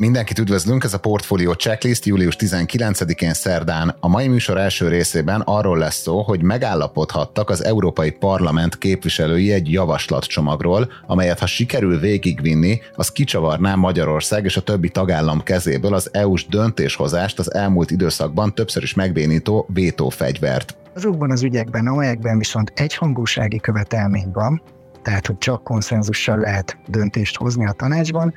Mindenkit üdvözlünk, ez a Portfolio Checklist július 19-én szerdán. A mai műsor első részében arról lesz szó, hogy megállapodhattak az Európai Parlament képviselői egy javaslatcsomagról, amelyet ha sikerül végigvinni, az kicsavarná Magyarország és a többi tagállam kezéből az EU-s döntéshozást az elmúlt időszakban többször is megbénító vétófegyvert. Azokban az ügyekben, amelyekben viszont egyhangúsági követelmény van, tehát hogy csak konszenzussal lehet döntést hozni a tanácsban,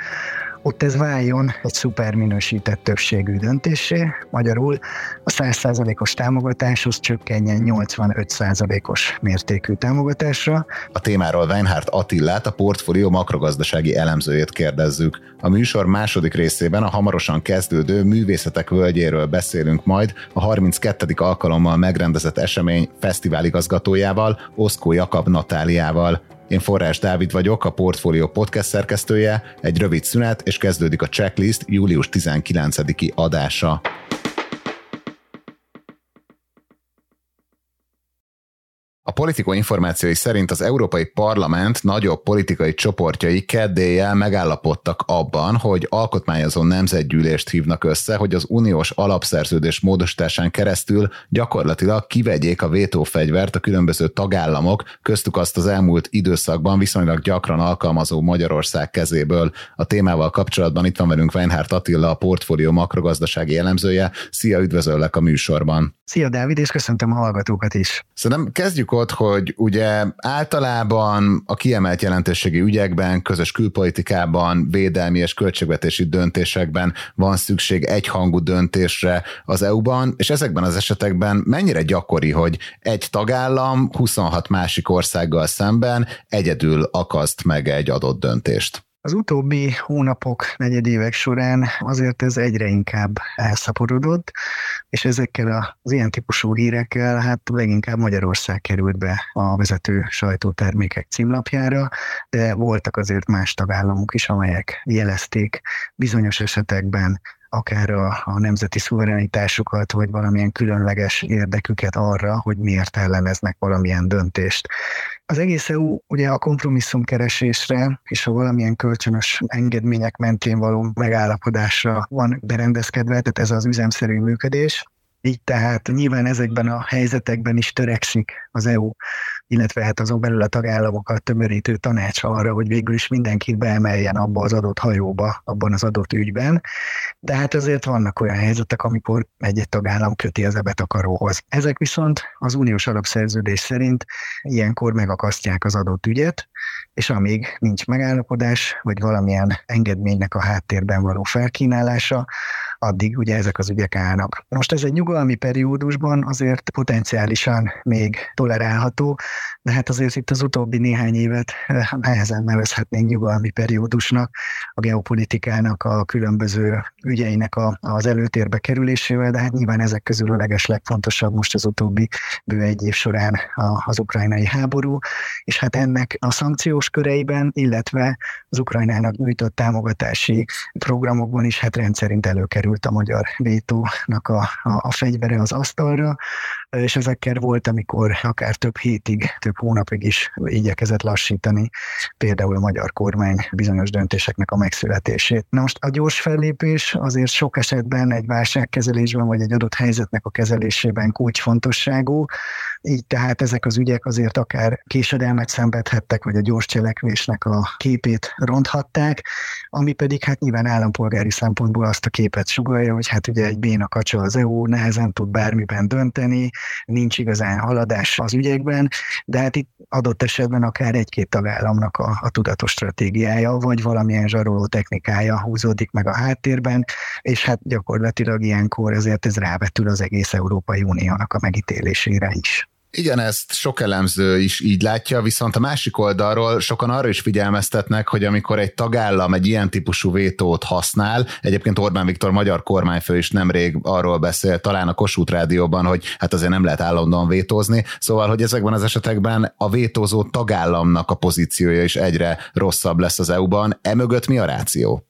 ott ez váljon egy szuper minősített többségű döntésé, magyarul a 100%-os támogatáshoz csökkenjen 85%-os mértékű támogatásra. A témáról Weinhardt Attillát, a portfólió makrogazdasági elemzőjét kérdezzük. A műsor második részében a hamarosan kezdődő művészetek völgyéről beszélünk majd a 32. alkalommal megrendezett esemény fesztiváligazgatójával, Oszkó Jakab Natáliával. Én Forrás Dávid vagyok, a Portfolio podcast szerkesztője, egy rövid szünet, és kezdődik a checklist július 19-i adása. A politikó információi szerint az Európai Parlament nagyobb politikai csoportjai keddéjel megállapodtak abban, hogy alkotmányozó nemzetgyűlést hívnak össze, hogy az uniós alapszerződés módosításán keresztül gyakorlatilag kivegyék a vétófegyvert a különböző tagállamok, köztük azt az elmúlt időszakban viszonylag gyakran alkalmazó Magyarország kezéből. A témával kapcsolatban itt van velünk Weinhardt Attila, a portfólió makrogazdasági elemzője. Szia, üdvözöllek a műsorban! Szia, Dávid, és köszöntöm a hallgatókat is! Szerintem kezdjük ott, hogy ugye általában a kiemelt jelentőségi ügyekben, közös külpolitikában, védelmi és költségvetési döntésekben van szükség egyhangú döntésre az EU-ban, és ezekben az esetekben mennyire gyakori, hogy egy tagállam 26 másik országgal szemben egyedül akaszt meg egy adott döntést? Az utóbbi hónapok, negyedévek során azért ez egyre inkább elszaporodott, és ezekkel az ilyen típusú hírekkel hát leginkább Magyarország került be a vezető sajtótermékek címlapjára, de voltak azért más tagállamok is, amelyek jelezték bizonyos esetekben akár a, a nemzeti szuverenitásukat, vagy valamilyen különleges érdeküket arra, hogy miért elleneznek valamilyen döntést. Az egész EU ugye a kompromisszumkeresésre és a valamilyen kölcsönös engedmények mentén való megállapodásra van berendezkedve, tehát ez az üzemszerű működés. Így tehát nyilván ezekben a helyzetekben is törekszik az EU, illetve hát azon belül a tagállamokat tömörítő tanács arra, hogy végül is mindenkit beemeljen abba az adott hajóba, abban az adott ügyben. De hát azért vannak olyan helyzetek, amikor egy-egy tagállam köti az ebetakaróhoz. Ezek viszont az uniós alapszerződés szerint ilyenkor megakasztják az adott ügyet, és amíg nincs megállapodás, vagy valamilyen engedménynek a háttérben való felkínálása, addig ugye ezek az ügyek állnak. Most ez egy nyugalmi periódusban azért potenciálisan még tolerálható, de hát azért itt az utóbbi néhány évet eh, nehezen nevezhetnénk nyugalmi periódusnak, a geopolitikának, a különböző ügyeinek a, az előtérbe kerülésével, de hát nyilván ezek közül a leges legfontosabb most az utóbbi bő egy év során az ukrajnai háború, és hát ennek a szankciós köreiben, illetve az Ukrajnának nyújtott támogatási programokban is hát rendszerint előkerült a magyar vétónak a, a, a fegyvere az asztalra, és ezekkel volt, amikor akár több hétig, több hónapig is igyekezett lassítani például a magyar kormány bizonyos döntéseknek a megszületését. Na most a gyors fellépés azért sok esetben egy válságkezelésben vagy egy adott helyzetnek a kezelésében kulcsfontosságú, így tehát ezek az ügyek azért akár késedelmet szenvedhettek, vagy a gyors cselekvésnek a képét ronthatták, ami pedig hát nyilván állampolgári szempontból azt a képet sugalja, hogy hát ugye egy béna kacsa az EU, nehezen tud bármiben dönteni, nincs igazán haladás az ügyekben, de hát itt adott esetben akár egy-két tagállamnak a, a tudatos stratégiája, vagy valamilyen zsaroló technikája húzódik meg a háttérben, és hát gyakorlatilag ilyenkor ezért ez rávetül az egész Európai Uniónak a megítélésére is. Igen, ezt sok elemző is így látja, viszont a másik oldalról sokan arra is figyelmeztetnek, hogy amikor egy tagállam egy ilyen típusú vétót használ, egyébként Orbán Viktor magyar kormányfő is nemrég arról beszél, talán a Kossuth Rádióban, hogy hát azért nem lehet állandóan vétózni, szóval, hogy ezekben az esetekben a vétózó tagállamnak a pozíciója is egyre rosszabb lesz az EU-ban. Emögött mi a ráció?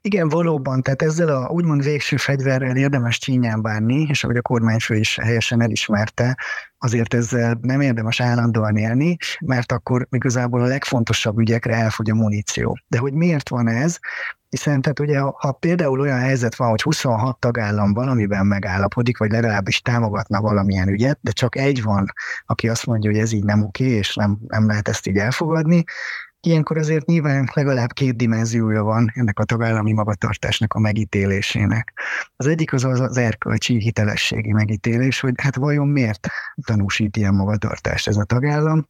Igen, valóban, tehát ezzel a úgymond végső fegyverrel érdemes csínyán bánni, és ahogy a kormányfő is helyesen elismerte, azért ezzel nem érdemes állandóan élni, mert akkor igazából a legfontosabb ügyekre elfogy a muníció. De hogy miért van ez? Hiszen tehát ugye, ha, például olyan helyzet van, hogy 26 tagállam valamiben megállapodik, vagy legalábbis támogatna valamilyen ügyet, de csak egy van, aki azt mondja, hogy ez így nem oké, és nem, nem lehet ezt így elfogadni, Ilyenkor azért nyilván legalább két dimenziója van ennek a tagállami magatartásnak a megítélésének. Az egyik az az, az erkölcsi hitelességi megítélés, hogy hát vajon miért tanúsít ilyen magatartást ez a tagállam,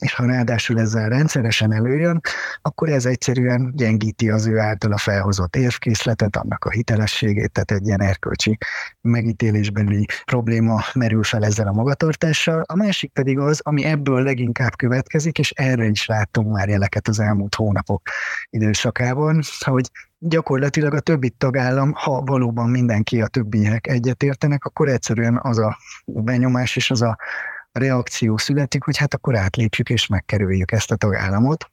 és ha ráadásul ezzel rendszeresen előjön, akkor ez egyszerűen gyengíti az ő általa felhozott érvkészletet, annak a hitelességét, tehát egy ilyen erkölcsi megítélésbeli probléma merül fel ezzel a magatartással. A másik pedig az, ami ebből leginkább következik, és erre is láttunk már jeleket az elmúlt hónapok időszakában, hogy gyakorlatilag a többi tagállam, ha valóban mindenki a többiek egyetértenek, akkor egyszerűen az a benyomás és az a reakció születik, hogy hát akkor átlépjük és megkerüljük ezt a tagállamot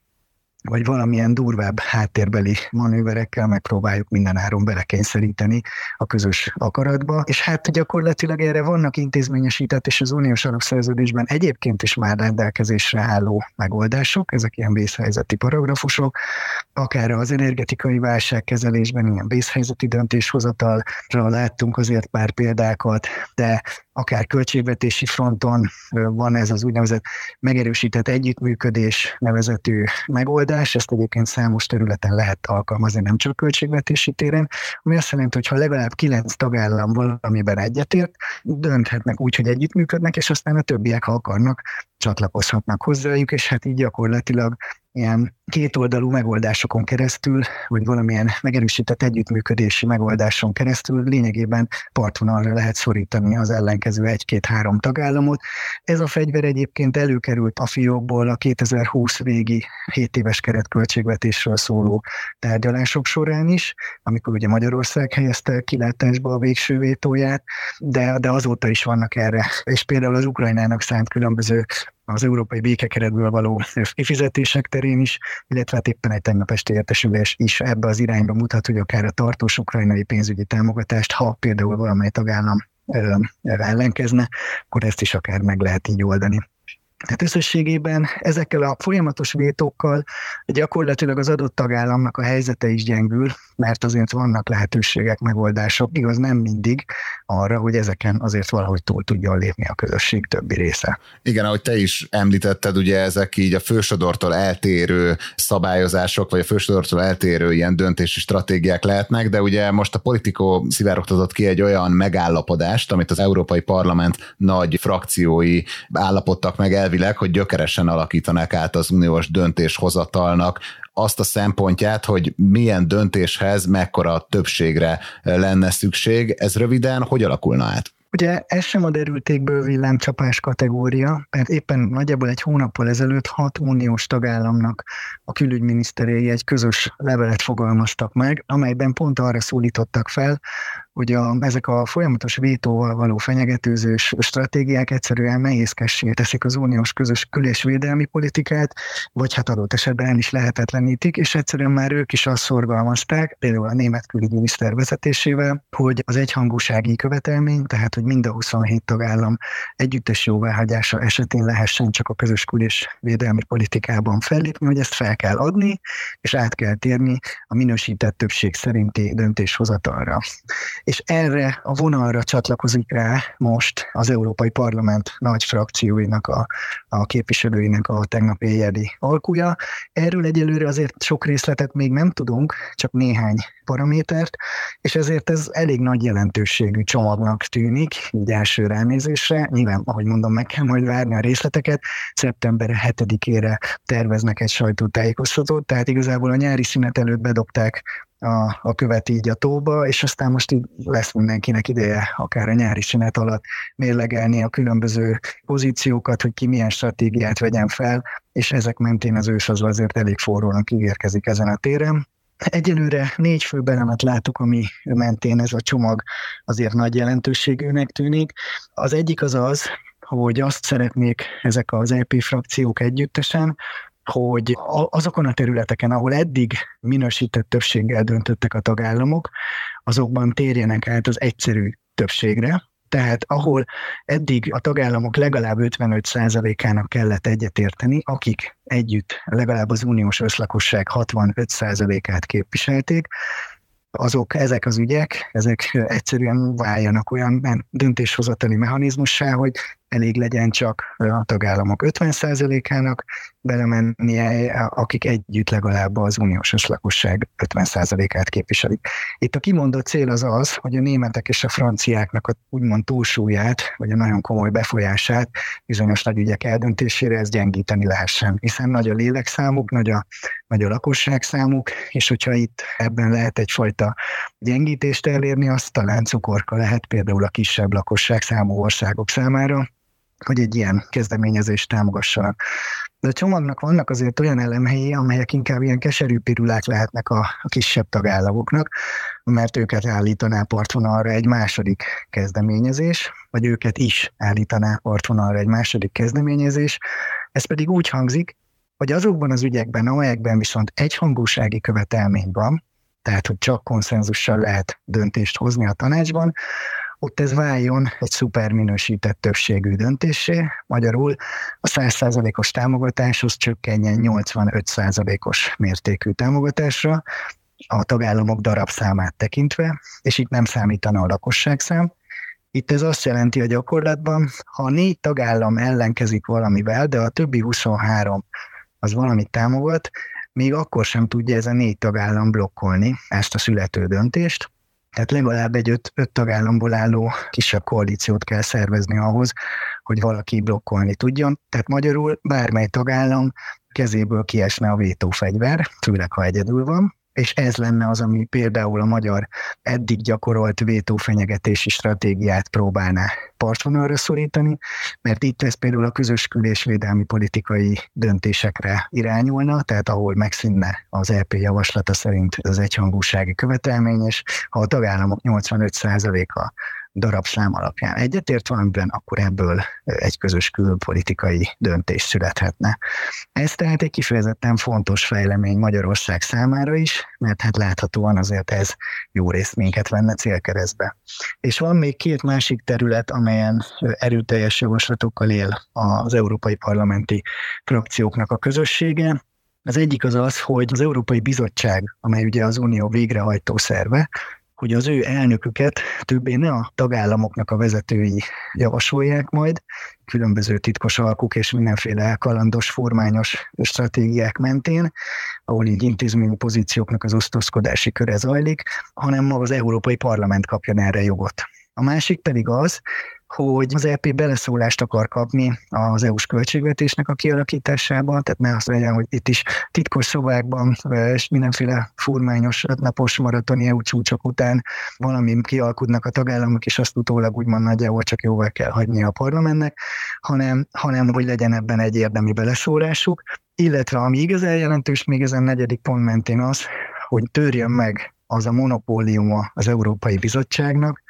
vagy valamilyen durvább háttérbeli manőverekkel megpróbáljuk minden áron belekényszeríteni a közös akaratba. És hát gyakorlatilag erre vannak intézményesített és az uniós alapszerződésben egyébként is már rendelkezésre álló megoldások, ezek ilyen vészhelyzeti paragrafusok, akár az energetikai válságkezelésben ilyen vészhelyzeti döntéshozatalra láttunk azért pár példákat, de akár költségvetési fronton van ez az úgynevezett megerősített együttműködés nevezetű megoldás, ezt egyébként számos területen lehet alkalmazni, nem csak költségvetési téren, ami azt jelenti, hogy ha legalább kilenc tagállam valamiben egyetért, dönthetnek úgy, hogy együttműködnek, és aztán a többiek, ha akarnak, csatlakozhatnak hozzájuk, és hát így gyakorlatilag ilyen kétoldalú megoldásokon keresztül, vagy valamilyen megerősített együttműködési megoldáson keresztül lényegében partvonalra lehet szorítani az ellenkező egy-két-három tagállamot. Ez a fegyver egyébként előkerült a fiókból a 2020 végi 7 éves keretköltségvetésről szóló tárgyalások során is, amikor ugye Magyarország helyezte kilátásba a végső vétóját, de, de azóta is vannak erre, és például az Ukrajnának szánt különböző az európai békekeretből való kifizetések terén is, illetve hát éppen egy tegnap esti értesülés is ebbe az irányba mutat, hogy akár a tartós ukrajnai pénzügyi támogatást, ha például valamely tagállam ellenkezne, akkor ezt is akár meg lehet így oldani. Tehát összességében ezekkel a folyamatos vétókkal gyakorlatilag az adott tagállamnak a helyzete is gyengül, mert azért vannak lehetőségek, megoldások, igaz nem mindig arra, hogy ezeken azért valahogy túl tudjon lépni a közösség többi része. Igen, ahogy te is említetted, ugye ezek így a fősodortól eltérő szabályozások, vagy a fősodortól eltérő ilyen döntési stratégiák lehetnek, de ugye most a politikó szivárogtatott ki egy olyan megállapodást, amit az Európai Parlament nagy frakciói állapodtak meg elvileg, hogy gyökeresen alakítanak át az uniós döntéshozatalnak azt a szempontját, hogy milyen döntéshez mekkora többségre lenne szükség. Ez röviden hogy alakulna át? Ugye ez sem a derültékből villámcsapás kategória, mert éppen nagyjából egy hónappal ezelőtt hat uniós tagállamnak a külügyminiszteréi egy közös levelet fogalmaztak meg, amelyben pont arra szólítottak fel, hogy a, ezek a folyamatos vétóval való fenyegetőzős stratégiák egyszerűen nehézkessé teszik az uniós közös kül- és védelmi politikát, vagy hát adott esetben el is lehetetlenítik, és egyszerűen már ők is azt szorgalmazták, például a német külügyminiszter vezetésével, hogy az egyhangúsági követelmény, tehát hogy mind a 27 tagállam együttes jóváhagyása esetén lehessen csak a közös kül- és védelmi politikában fellépni, hogy ezt fel kell adni, és át kell térni a minősített többség szerinti döntéshozatalra. És erre a vonalra csatlakozik rá most az Európai Parlament nagy frakcióinak, a, a képviselőinek a tegnap éjjeli alkuja. Erről egyelőre azért sok részletet még nem tudunk, csak néhány paramétert, és ezért ez elég nagy jelentőségű csomagnak tűnik, így első ránézésre. Nyilván, ahogy mondom, meg kell majd várni a részleteket. Szeptember 7-ére terveznek egy sajtótájékoztatót, tehát igazából a nyári szünet előtt bedobták a, a követ így a tóba, és aztán most így lesz mindenkinek ideje, akár a nyári szünet alatt mérlegelni a különböző pozíciókat, hogy ki milyen stratégiát vegyen fel, és ezek mentén az ősz az azért elég forrónak ígérkezik ezen a téren. Egyelőre négy fő belemet látok, ami mentén ez a csomag azért nagy jelentőségűnek tűnik. Az egyik az az, hogy azt szeretnék ezek az EP frakciók együttesen, hogy azokon a területeken, ahol eddig minősített többséggel döntöttek a tagállamok, azokban térjenek át az egyszerű többségre, tehát ahol eddig a tagállamok legalább 55%-ának kellett egyetérteni, akik együtt legalább az uniós összlakosság 65%-át képviselték, azok, ezek az ügyek, ezek egyszerűen váljanak olyan döntéshozatali mechanizmussá, hogy elég legyen csak a tagállamok 50%-ának belemennie, akik együtt legalább az uniós lakosság 50%-át képviselik. Itt a kimondott cél az az, hogy a németek és a franciáknak a úgymond túlsúlyát, vagy a nagyon komoly befolyását bizonyos nagy ügyek eldöntésére ez gyengíteni lehessen, hiszen nagy a lélekszámuk, nagy a, nagy a lakosság számuk, és hogyha itt ebben lehet egyfajta gyengítést elérni, az talán cukorka lehet például a kisebb lakosság számú országok számára, hogy egy ilyen kezdeményezést támogassanak. De a csomagnak vannak azért olyan elemei, amelyek inkább ilyen keserű pirulák lehetnek a, a kisebb tagállamoknak, mert őket állítaná partvonalra egy második kezdeményezés, vagy őket is állítaná partvonalra egy második kezdeményezés. Ez pedig úgy hangzik, hogy azokban az ügyekben, amelyekben viszont egyhangúsági követelmény van, tehát hogy csak konszenzussal lehet döntést hozni a tanácsban, ott ez váljon egy szuper minősített többségű döntésé, magyarul a 100%-os támogatáshoz csökkenjen 85%-os mértékű támogatásra, a tagállamok darabszámát tekintve, és itt nem számítana a lakosságszám. Itt ez azt jelenti a gyakorlatban, ha négy tagállam ellenkezik valamivel, de a többi 23 az valamit támogat, még akkor sem tudja ez a négy tagállam blokkolni ezt a születő döntést, tehát legalább egy öt, öt tagállamból álló kisebb koalíciót kell szervezni ahhoz, hogy valaki blokkolni tudjon. Tehát magyarul bármely tagállam kezéből kiesne a vétófegyver, főleg ha egyedül van, és ez lenne az, ami például a magyar eddig gyakorolt vétófenyegetési stratégiát próbálná partvonalra szorítani, mert itt ez például a közös külésvédelmi politikai döntésekre irányulna, tehát ahol megszűnne az EP javaslata szerint az egyhangúsági követelmény, és ha a tagállamok 85%-a darabszám alapján egyetért valamiben, akkor ebből egy közös külpolitikai döntés születhetne. Ez tehát egy kifejezetten fontos fejlemény Magyarország számára is, mert hát láthatóan azért ez jó részt minket venne célkeresztbe. És van még két másik terület, amelyen erőteljes javaslatokkal él az európai parlamenti frakcióknak a közössége. Az egyik az az, hogy az Európai Bizottság, amely ugye az Unió végrehajtó szerve, hogy az ő elnöküket többé ne a tagállamoknak a vezetői javasolják majd, különböző titkos alkuk és mindenféle kalandos, formányos stratégiák mentén, ahol így intézményi pozícióknak az osztozkodási köre zajlik, hanem maga az Európai Parlament kapjon erre jogot. A másik pedig az, hogy az EP beleszólást akar kapni az EU-s költségvetésnek a kialakításában, tehát ne azt legyen, hogy itt is titkos szobákban és mindenféle furmányos ötnapos maratoni EU csúcsok után valami kialkudnak a tagállamok, és azt utólag úgymond nagyjából csak jóval kell hagyni a parlamentnek, hanem, hanem hogy legyen ebben egy érdemi beleszólásuk, illetve ami igazán jelentős még ezen negyedik pont mentén az, hogy törjön meg az a monopóliuma az Európai Bizottságnak,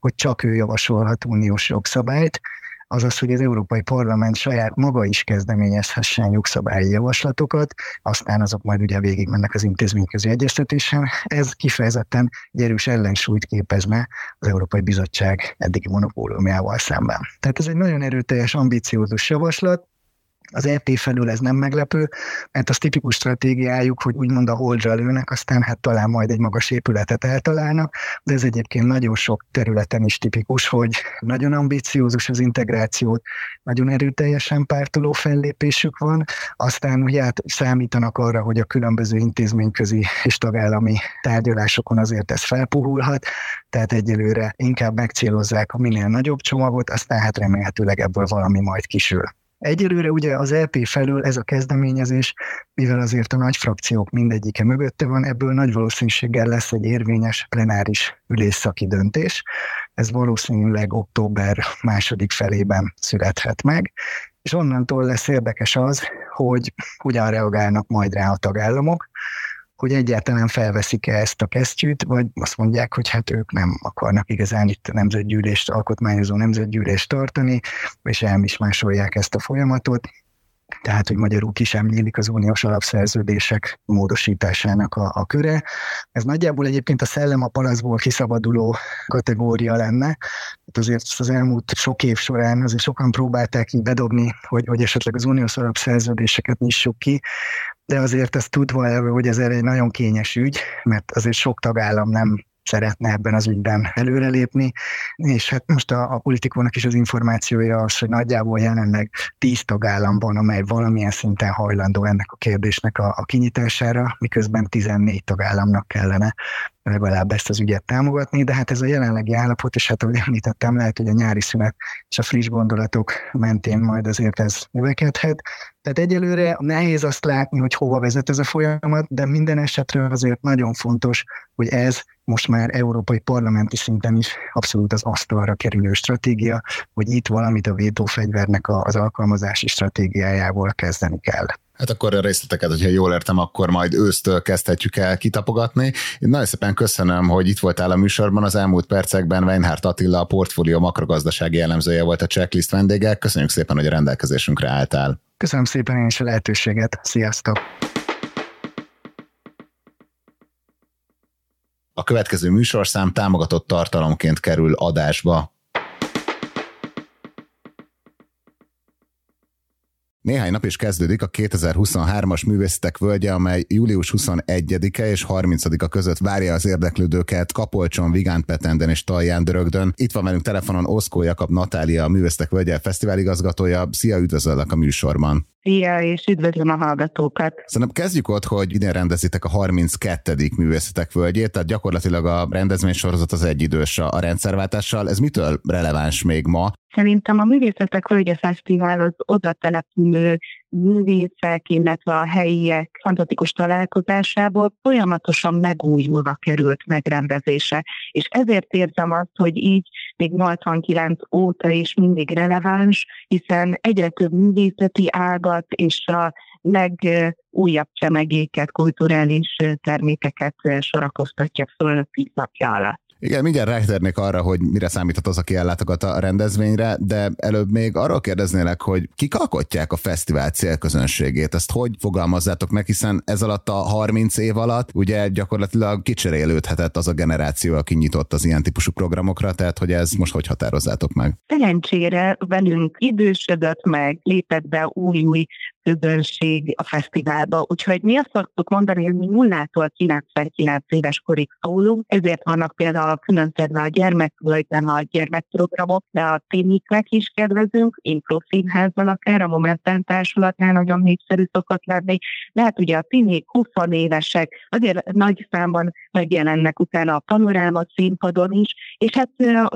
hogy csak ő javasolhat uniós jogszabályt, azaz, hogy az Európai Parlament saját maga is kezdeményezhessen jogszabályi javaslatokat, aztán azok majd ugye végigmennek az intézményközi egyeztetésen. Ez kifejezetten egy erős ellensúlyt képezne az Európai Bizottság eddigi monopóliumjával szemben. Tehát ez egy nagyon erőteljes, ambiciózus javaslat, az EP felül ez nem meglepő, mert az tipikus stratégiájuk, hogy úgymond a holdra lőnek, aztán hát talán majd egy magas épületet eltalálnak, de ez egyébként nagyon sok területen is tipikus, hogy nagyon ambiciózus az integrációt, nagyon erőteljesen pártoló fellépésük van, aztán ugye hát számítanak arra, hogy a különböző intézményközi és tagállami tárgyalásokon azért ez felpuhulhat, tehát egyelőre inkább megcélozzák a minél nagyobb csomagot, aztán hát remélhetőleg ebből valami majd kisül. Egyelőre ugye az LP e felől ez a kezdeményezés, mivel azért a nagy frakciók mindegyike mögötte van, ebből nagy valószínűséggel lesz egy érvényes plenáris ülésszaki döntés. Ez valószínűleg október második felében születhet meg, és onnantól lesz érdekes az, hogy hogyan reagálnak majd rá a tagállamok, hogy egyáltalán felveszik-e ezt a kesztyűt, vagy azt mondják, hogy hát ők nem akarnak igazán itt nemzetgyűlést, alkotmányozó nemzetgyűlést tartani, és elmismásolják ezt a folyamatot. tehát hogy magyarul ki sem nyílik az uniós alapszerződések módosításának a, a köre. Ez nagyjából egyébként a szellem a palaszból kiszabaduló kategória lenne. Hát azért az elmúlt sok év során azért sokan próbálták így bedobni, hogy, hogy esetleg az uniós alapszerződéseket nyissuk ki, de azért ezt tudva, hogy ez egy nagyon kényes ügy, mert azért sok tagállam nem szeretne ebben az ügyben előrelépni, és hát most a, a politikónak is az információja az, hogy nagyjából jelenleg tíz tagállamban, amely valamilyen szinten hajlandó ennek a kérdésnek a, a kinyitására, miközben 14 tagállamnak kellene legalább ezt az ügyet támogatni, de hát ez a jelenlegi állapot, és hát ahogy említettem, lehet, hogy a nyári szünet és a friss gondolatok mentén majd azért ez növekedhet. Tehát egyelőre nehéz azt látni, hogy hova vezet ez a folyamat, de minden esetre azért nagyon fontos, hogy ez most már európai parlamenti szinten is abszolút az asztalra kerülő stratégia, hogy itt valamit a vétófegyvernek az alkalmazási stratégiájával kezdeni kell. Hát akkor a részleteket, hogyha jól értem, akkor majd ősztől kezdhetjük el kitapogatni. Én nagyon szépen köszönöm, hogy itt voltál a műsorban. Az elmúlt percekben Weinhardt Attila, a portfólió makrogazdasági jellemzője volt a checklist vendége. Köszönjük szépen, hogy a rendelkezésünkre álltál. Köszönöm szépen én is a lehetőséget. Sziasztok! A következő műsorszám támogatott tartalomként kerül adásba. Néhány nap is kezdődik a 2023-as művészetek völgye, amely július 21-e és 30-a között várja az érdeklődőket Kapolcson, Vigán Petenden és Talján Dörögdön. Itt van velünk telefonon Oszkó Jakab Natália, a Művészetek völgye fesztivál igazgatója. Szia, üdvözöllek a műsorban! Szia, és üdvözlöm a hallgatókat! Szerintem kezdjük ott, hogy idén rendezitek a 32. művészetek völgyét, tehát gyakorlatilag a rendezvénysorozat az egyidős a rendszerváltással. Ez mitől releváns még ma? Szerintem a Művészetek Völgye Fesztivál az oda települő művészek, illetve a helyiek fantasztikus találkozásából folyamatosan megújulva került megrendezése. És ezért érzem azt, hogy így még 89 óta is mindig releváns, hiszen egyre több művészeti ágat és a legújabb csemegéket, kulturális termékeket sorakoztatja föl tíz napja alatt. Igen, mindjárt ráternék arra, hogy mire számíthat az, aki ellátogat a rendezvényre, de előbb még arról kérdeznélek, hogy kik alkotják a fesztivál célközönségét, ezt hogy fogalmazzátok meg, hiszen ez alatt a 30 év alatt ugye gyakorlatilag kicserélődhetett az a generáció, aki nyitott az ilyen típusú programokra, tehát hogy ez most hogy határozzátok meg? Szerencsére velünk idősödött meg, lépett be új-új közönség a fesztiválba. Úgyhogy mi azt szoktuk mondani, hogy mi nullától 99 éves korig szólunk, ezért vannak például különféle a gyermekvölgyben a gyermekprogramok, de a téniknek is kedvezünk, improfínházban akár, a Momentum társulatnál nagyon népszerű szokott lenni. Lehet ugye a tinik 20 évesek, azért nagy számban megjelennek utána a panoráma színpadon is, és hát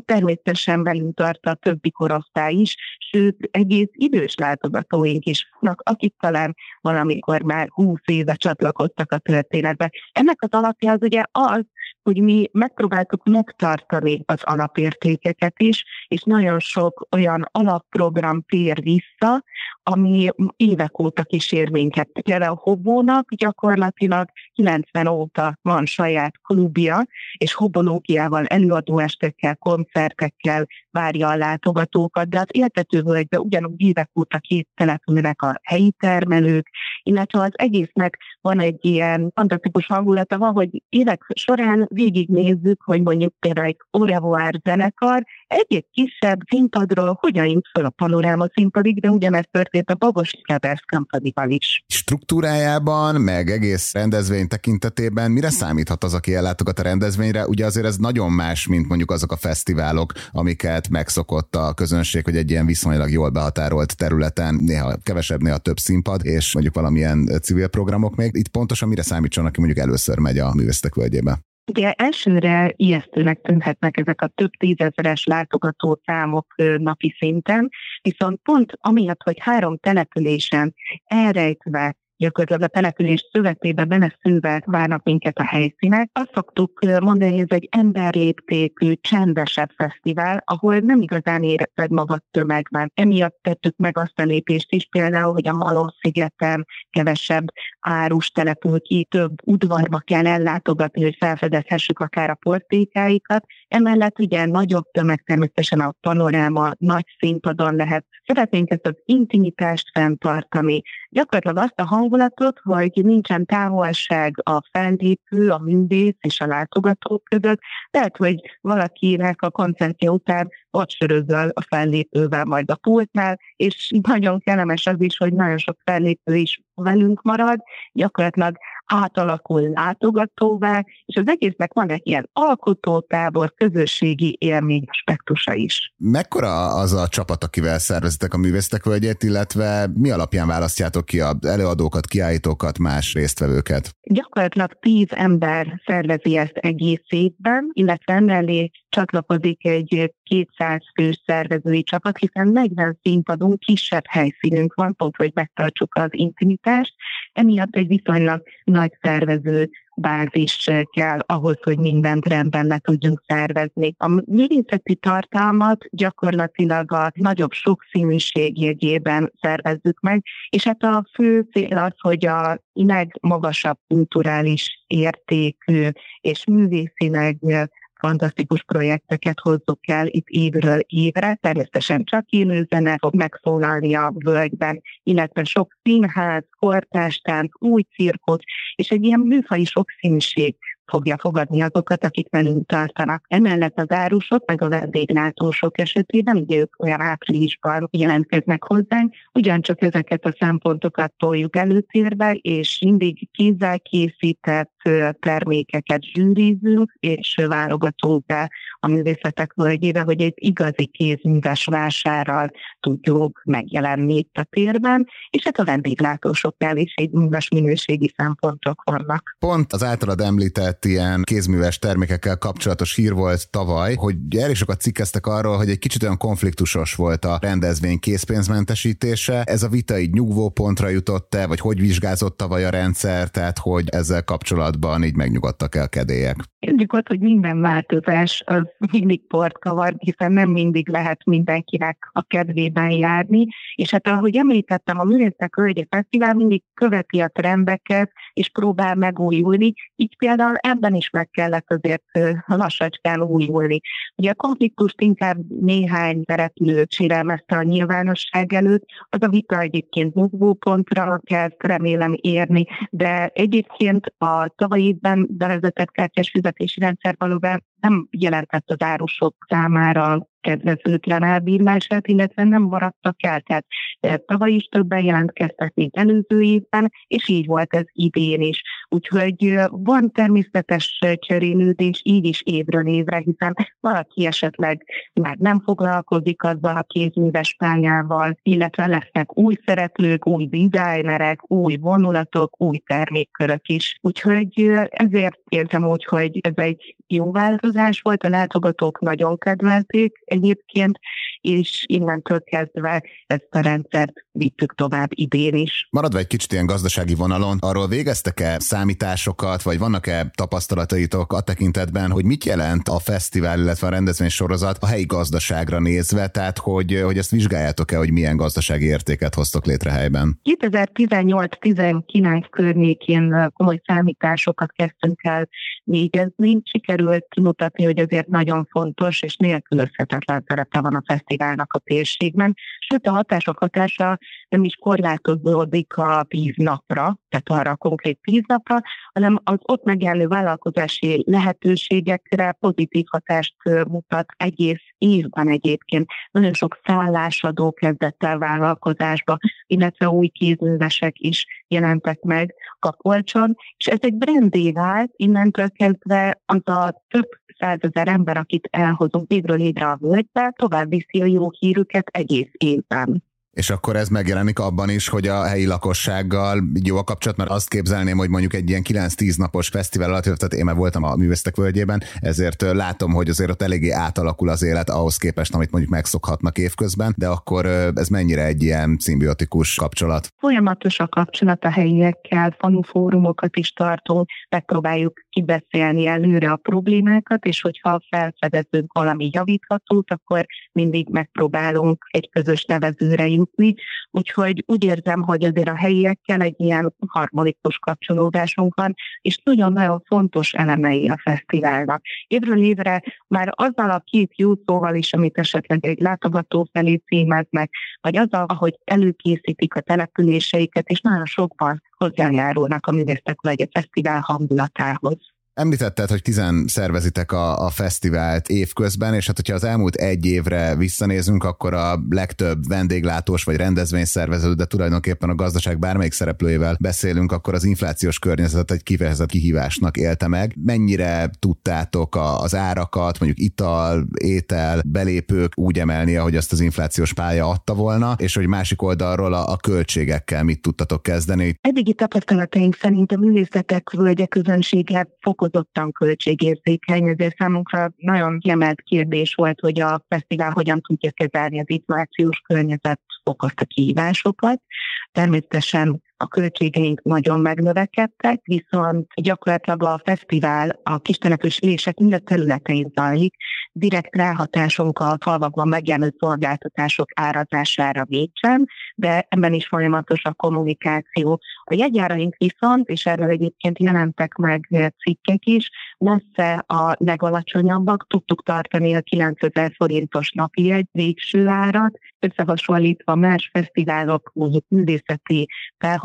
természetesen velünk tart a többi korosztály is, sőt, egész idős látogatóink is vannak, akik talán valamikor már húsz éve csatlakoztak a történetbe. Ennek az alapja az ugye az, hogy mi megpróbáltuk megtartani az alapértékeket is, és nagyon sok olyan alapprogram tér vissza, ami évek óta kísér minket. Például a Hobónak gyakorlatilag 90 óta van saját klubja, és hobológiával, előadóestekkel, koncertekkel várja a látogatókat, de az éltetővölgyben ugyanúgy évek óta két települnek a helyi termelők, illetve az egésznek van egy ilyen fantasztikus hangulata, van, hogy évek során végignézzük, hogy mondjuk például egy Orevoir zenekar egy-egy kisebb színpadról hogyan jut fel a panoráma színpadig, de ugyanezt történt a Babos Kevers kampanival is. Struktúrájában, meg egész rendezvény tekintetében mire számíthat az, aki ellátogat a rendezvényre? Ugye azért ez nagyon más, mint mondjuk azok a fesztiválok, amiket megszokott a közönség, hogy egy ilyen viszonylag jól behatárolt területen, néha kevesebb, néha több színpad, és mondjuk valamilyen civil programok még. Itt pontosan mire számítson, aki mondjuk először megy a művészek völgyébe? Ugye elsőre ijesztőnek tűnhetnek ezek a több tízezeres látogató számok napi szinten, viszont pont amiatt, hogy három településen elrejtve gyakorlatilag a település szövetébe beleszűve várnak minket a helyszínek. Azt szoktuk mondani, hogy ez egy emberléptékű, csendesebb fesztivál, ahol nem igazán érezted magad tömegben. Emiatt tettük meg azt a lépést is, például, hogy a Malom-szigeten kevesebb árus települ ki, több udvarba kell ellátogatni, hogy felfedezhessük akár a portékáikat. Emellett ugye nagyobb tömeg természetesen a panoráma, nagy színpadon lehet. Szeretnénk ezt az intimitást fenntartani. Gyakorlatilag azt a hangulatot, hogy nincsen távolság a fellépő, a művész és a látogató között. Tehát, hogy valakinek a koncertje után ott sörözöl a fellépővel majd a pultnál, és nagyon kellemes az is, hogy nagyon sok fellépő is velünk marad, gyakorlatilag átalakul látogatóvá, és az egésznek van egy ilyen alkotótábor, közösségi élmény aspektusa is. Mekkora az a csapat, akivel szervezitek a művésztek völgyét, illetve mi alapján választjátok ki az előadókat, kiállítókat, más résztvevőket? Gyakorlatilag tíz ember szervezi ezt egész évben, illetve emellé csatlakozik egy 200 fős szervezői csapat, hiszen 40 színpadunk, kisebb helyszínünk van, pont, hogy megtartsuk az intimitást, emiatt egy viszonylag nagy szervező bázis kell ahhoz, hogy mindent rendben le tudjunk szervezni. A művészeti tartalmat gyakorlatilag a nagyobb sokszínűség jegyében szervezzük meg, és hát a fő cél az, hogy a legmagasabb kulturális értékű és művészileg fantasztikus projekteket hozzuk el itt évről évre. Természetesen csak élőzene fog megszólalni a völgyben, illetve sok színház, kortástán, új cirkusz, és egy ilyen műfai sokszínűség fogja fogadni azokat, akik velünk tartanak. Emellett az árusok, meg a vendéglátósok esetében, ugye ők olyan áprilisban jelentkeznek hozzánk, ugyancsak ezeket a szempontokat toljuk előtérbe, és mindig kézzel készített termékeket zsűrizünk, és válogatunk be a művészetek völgyébe, hogy egy igazi kézműves vásárral tudjuk megjelenni itt a térben, és hát a vendéglátósoknál is egy műves minőségi szempontok vannak. Pont az általad említett ilyen kézműves termékekkel kapcsolatos hír volt tavaly, hogy elég sokat cikkeztek arról, hogy egy kicsit olyan konfliktusos volt a rendezvény készpénzmentesítése. Ez a vita így nyugvópontra jutott-e, vagy hogy vizsgázott tavaly a rendszer, tehát hogy ezzel kapcsolatban így megnyugodtak el kedélyek? Tudjuk ott, hogy minden változás az mindig port kavar, hiszen nem mindig lehet mindenkinek a kedvében járni, és hát ahogy említettem, a Művészek Hölgye Fesztivál mindig követi a trendeket, és próbál megújulni, így például ebben is meg kellett azért lassacskán újulni. Ugye a konfliktust inkább néhány szereplő sérelmezte a nyilvánosság előtt, az a vita egyébként mozgópontra kezd remélem érni, de egyébként a tavalyi évben bevezetett kártyás fizetési rendszer valóban nem jelentett az árusok számára kedvezőtlen elbírását, illetve nem maradtak el. Tehát eh, tavaly is többen jelentkeztek, mint előző évben, és így volt ez idén is. Úgyhogy eh, van természetes cserélődés így is évről évre, hiszen valaki esetleg már nem foglalkozik azzal a kézműves pályával, illetve lesznek új szereplők, új designerek, új vonulatok, új termékkörök is. Úgyhogy eh, ezért érzem úgy, hogy ez egy jó változás volt, a látogatók nagyon kedvelték, egyébként, és innentől kezdve ezt a rendszert vittük tovább idén is. Maradva egy kicsit ilyen gazdasági vonalon, arról végeztek-e számításokat, vagy vannak-e tapasztalataitok a tekintetben, hogy mit jelent a fesztivál, illetve a rendezvény sorozat a helyi gazdaságra nézve, tehát hogy, hogy ezt vizsgáljátok-e, hogy milyen gazdasági értéket hoztok létre helyben? 2018-19 környékén komoly számításokat kezdtünk el végezni. Sikerült mutatni, hogy azért nagyon fontos és nélkülözhetetlen szerepe van a fesztiválnak a térségben. Sőt, a hatások hatása nem is korlátozódik a tíz napra, tehát arra a konkrét tíz napra, hanem az ott megjelenő vállalkozási lehetőségekre pozitív hatást mutat egész évben egyébként. Nagyon sok szállásadó kezdett el vállalkozásba, illetve új kézművesek is jelentek meg Kapolcson, és ez egy brandé vált, innentől kezdve az a több százezer ember, akit elhozunk évről évre a völgybe, tovább viszi a jó hírüket egész évben. És akkor ez megjelenik abban is, hogy a helyi lakossággal jó a kapcsolat, mert azt képzelném, hogy mondjuk egy ilyen 9-10 napos fesztivál alatt, tehát én már voltam a művésztek völgyében, ezért látom, hogy azért ott eléggé átalakul az élet ahhoz képest, amit mondjuk megszokhatnak évközben, de akkor ez mennyire egy ilyen szimbiotikus kapcsolat? Folyamatos a kapcsolat a helyiekkel, fórumokat is tartunk, megpróbáljuk kibeszélni előre a problémákat, és hogyha felfedezünk valami javíthatót, akkor mindig megpróbálunk egy közös nevezőre jutni. Úgyhogy úgy érzem, hogy azért a helyiekkel egy ilyen harmonikus kapcsolódásunk van, és nagyon-nagyon fontos elemei a fesztiválnak. Évről évre már azzal a két jó szóval is, amit esetleg egy látogató felé címeznek, vagy azzal, ahogy előkészítik a településeiket, és nagyon sokban hozzájárulnak a Művésztek vagy a fesztivál hangulatához. Említetted, hogy tizen szervezitek a, a fesztivált évközben, és hát hogyha az elmúlt egy évre visszanézünk, akkor a legtöbb vendéglátós vagy rendezvényszervező, de tulajdonképpen a gazdaság bármelyik szereplőjével beszélünk, akkor az inflációs környezet egy kifejezett kihívásnak élte meg. Mennyire tudtátok az árakat, mondjuk ital, étel, belépők úgy emelni, ahogy azt az inflációs pálya adta volna, és hogy másik oldalról a, a költségekkel mit tudtatok kezdeni? Eddigi tapasztalataink szerint a művészetek völgye közönsége fokozott fokozottan költségérzékeny, ezért számunkra nagyon kiemelt kérdés volt, hogy a fesztivál hogyan tudja kezelni az inflációs környezet okozta kihívásokat. Természetesen a költségeink nagyon megnövekedtek, viszont gyakorlatilag a fesztivál a kistelepős ülések minden területein zajlik, direkt ráhatásunk a falvakban megjelenő szolgáltatások árazására végsem, de ebben is folyamatos a kommunikáció. A jegyáraink viszont, és erről egyébként jelentek meg cikkek is, messze a legalacsonyabbak, tudtuk tartani a 9000 forintos napi jegy végső árat, összehasonlítva más fesztiválok, mondjuk művészeti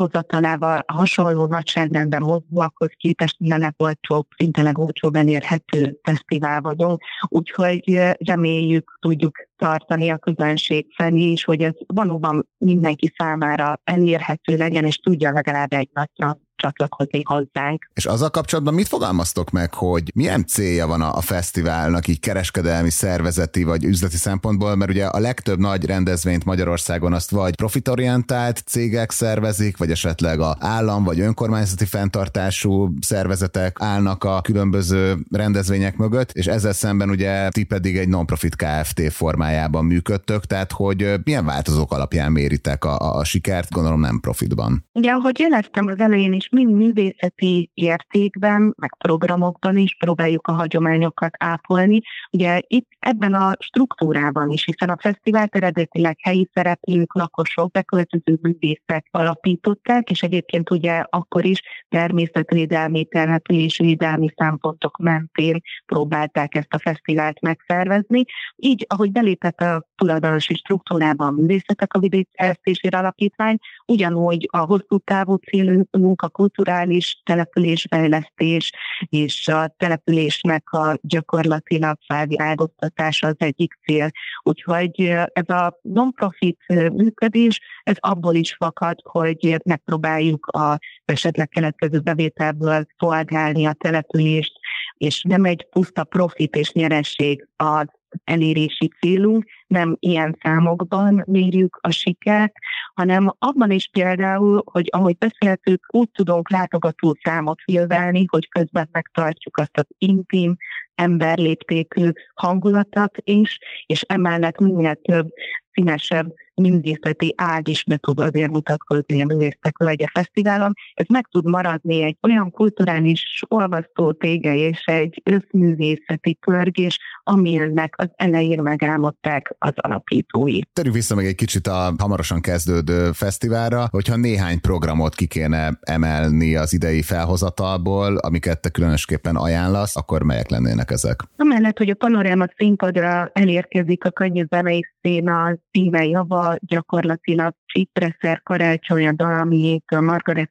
felhozatalával hasonló nagyságrendben mozgóakhoz képest minden legolcsóbb, szinte legolcsóbb elérhető fesztivál vagyunk. Úgyhogy reméljük, tudjuk tartani a közönség felé is, hogy ez valóban mindenki számára elérhető legyen, és tudja legalább egy nagyra csatlakozni hozzánk. És azzal kapcsolatban mit fogalmaztok meg, hogy milyen célja van a fesztiválnak így kereskedelmi, szervezeti vagy üzleti szempontból, mert ugye a legtöbb nagy rendezvényt Magyarországon azt vagy profitorientált cégek szervezik, vagy esetleg a állam vagy önkormányzati fenntartású szervezetek állnak a különböző rendezvények mögött, és ezzel szemben ugye ti pedig egy non-profit KFT formájában működtök, tehát hogy milyen változók alapján méritek a, a sikert, gondolom nem profitban. Ugye, ahogy jeleztem az elején is, mind művészeti értékben, meg programokban is próbáljuk a hagyományokat ápolni. Ugye itt ebben a struktúrában is, hiszen a fesztivált eredetileg helyi szereplők, lakosok, beköltöző művészek alapították, és egyébként ugye akkor is természetvédelmi, terhetésvédelmi szempontok mentén próbálták ezt a fesztivált megszervezni. Így, ahogy belépett a tulajdonosi struktúrában a művészetek a vidékfejlesztésére alapítvány, ugyanúgy a hosszú távú célú munka, kulturális településfejlesztés és a településnek a gyakorlatilag felvilágoztatása az egyik cél. Úgyhogy ez a non-profit működés, ez abból is fakad, hogy megpróbáljuk a esetleg keletkező bevételből szolgálni a települést, és nem egy puszta profit és nyeresség az elérési célunk, nem ilyen számokban mérjük a sikert, hanem abban is például, hogy ahogy beszéltük, úgy tudunk látogató számot filvelni, hogy közben megtartjuk azt az intim, emberléptékű hangulatot is, és emellett minél több színesebb művészeti ág is meg tud azért mutatkozni a művészek völgye fesztiválon. Ez meg tud maradni egy olyan kulturális olvasztó tége és egy összművészeti pörgés, aminek az elején megálmodták az alapítói. Terjük vissza még egy kicsit a hamarosan kezdődő fesztiválra, hogyha néhány programot ki kéne emelni az idei felhozatalból, amiket te különösképpen ajánlasz, akkor melyek lennének ezek? Amellett, hogy a panoráma színpadra elérkezik a könnyű zenei szín, színe java, gyakorlatilag Csipreszer, Karácsony, a Dalamiék, a Margaret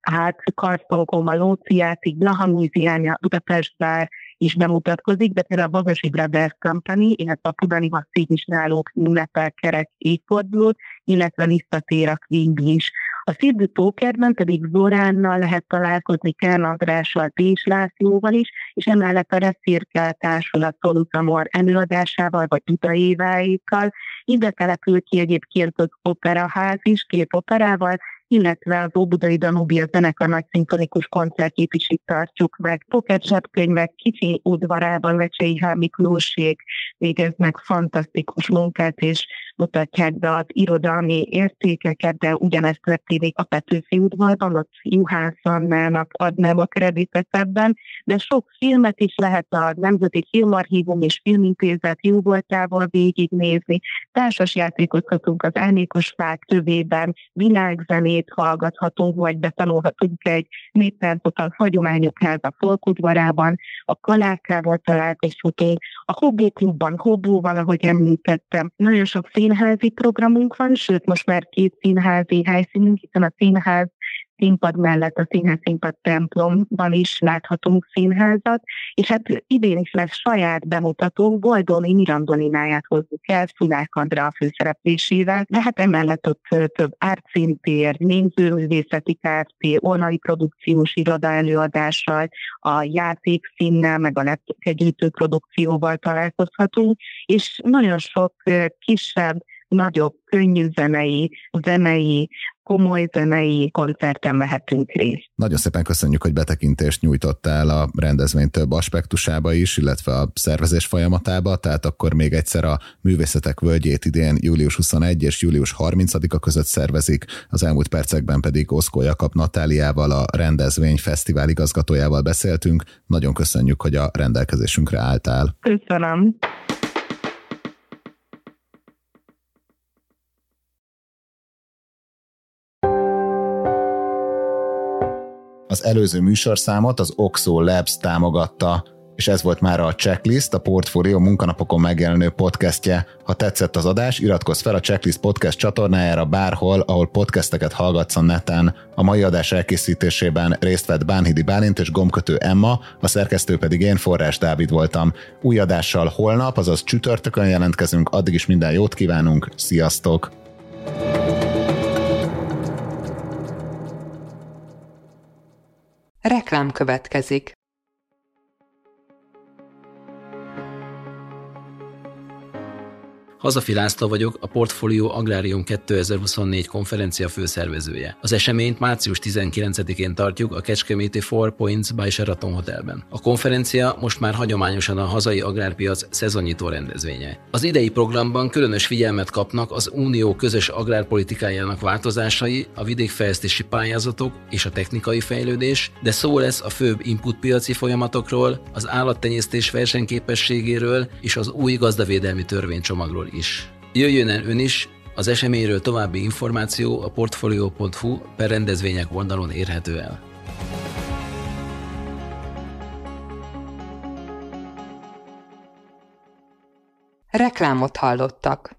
hát Karszolgom, a Lóciátig, Blaha Múziánya, Budapest Bár is bemutatkozik, de például a Bagasi Brothers Company, illetve a is náluk ünnepel kerek évfordulót, illetve visszatér a Queen is. A Szidű Pókerben pedig Zoránnal lehet találkozni Kern Andrással, Tés Lászlóval is, és emellett a Reszirkel Társulat Szolutamor előadásával, vagy Utaéváikkal, Ide települ ki egyébként az operaház is, két operával, illetve az Óbudai Danubia zenekar nagy szimfonikus koncertjét is itt tartjuk meg. Pocket zsebkönyvek kicsi udvarában Vecsei H. Miklósék végeznek fantasztikus munkát, és mutatják be az irodalmi értékeket, de ugyanezt történik a Petőfi udvarban, ott Juhász Annának adnám a kreditet ebben, de sok filmet is lehet a Nemzeti Filmarchívum és Filmintézet jó voltával végignézni. Társas játékozhatunk az Elnékos Fák tövében, világzenét hallgathatunk, vagy betanulhatunk egy néptáncot a Hagyományok Háza folkudvarában, a Kalákával találkozhatunk, a Hobby Klubban, Hobóval, ahogy említettem. Nagyon sok film színházi programunk van, sőt most már két színházi helyszínünk, hiszen a színház színpad mellett a színház színpad templomban is láthatunk színházat, és hát idén is lesz saját bemutató, Boldoni Mirandolináját hozzuk el, Szulák Andra a főszereplésével, de hát emellett ott több ártszintér, nézőművészeti Kft., Olnai produkciós iroda előadással, a játékszínnel, meg a lepkegyűjtő produkcióval találkozhatunk, és nagyon sok kisebb nagyobb, könnyű zenei, zenei, komoly zenei koncerten vehetünk részt. Nagyon szépen köszönjük, hogy betekintést nyújtottál a rendezvény több aspektusába is, illetve a szervezés folyamatába, tehát akkor még egyszer a Művészetek Völgyét idén július 21 és július 30-a között szervezik, az elmúlt percekben pedig Oszkó Jakab Natáliával, a rendezvény fesztivál igazgatójával beszéltünk. Nagyon köszönjük, hogy a rendelkezésünkre álltál. Köszönöm. Az előző műsorszámot az Oxo Labs támogatta, és ez volt már a Checklist, a Portfolio munkanapokon megjelenő podcastje. Ha tetszett az adás, iratkozz fel a Checklist podcast csatornájára bárhol, ahol podcasteket hallgatsz a neten. A mai adás elkészítésében részt vett Bánhidi Bálint és gomkötő Emma, a szerkesztő pedig én Forrás Dávid voltam. Új adással holnap, azaz csütörtökön jelentkezünk, addig is minden jót kívánunk, sziasztok! Reklám következik. Hazafi László vagyok, a Portfolio Agrárium 2024 konferencia főszervezője. Az eseményt március 19-én tartjuk a Kecskeméti Four Points by Sheraton Hotelben. A konferencia most már hagyományosan a hazai agrárpiac szezonnyitó rendezvénye. Az idei programban különös figyelmet kapnak az Unió közös agrárpolitikájának változásai, a vidékfejlesztési pályázatok és a technikai fejlődés, de szó lesz a főbb inputpiaci folyamatokról, az állattenyésztés versenyképességéről és az új gazdavédelmi törvénycsomagról is. Jöjjön el ön is, az eseményről további információ a portfolio.hu per rendezvények oldalon érhető el. Reklámot hallottak.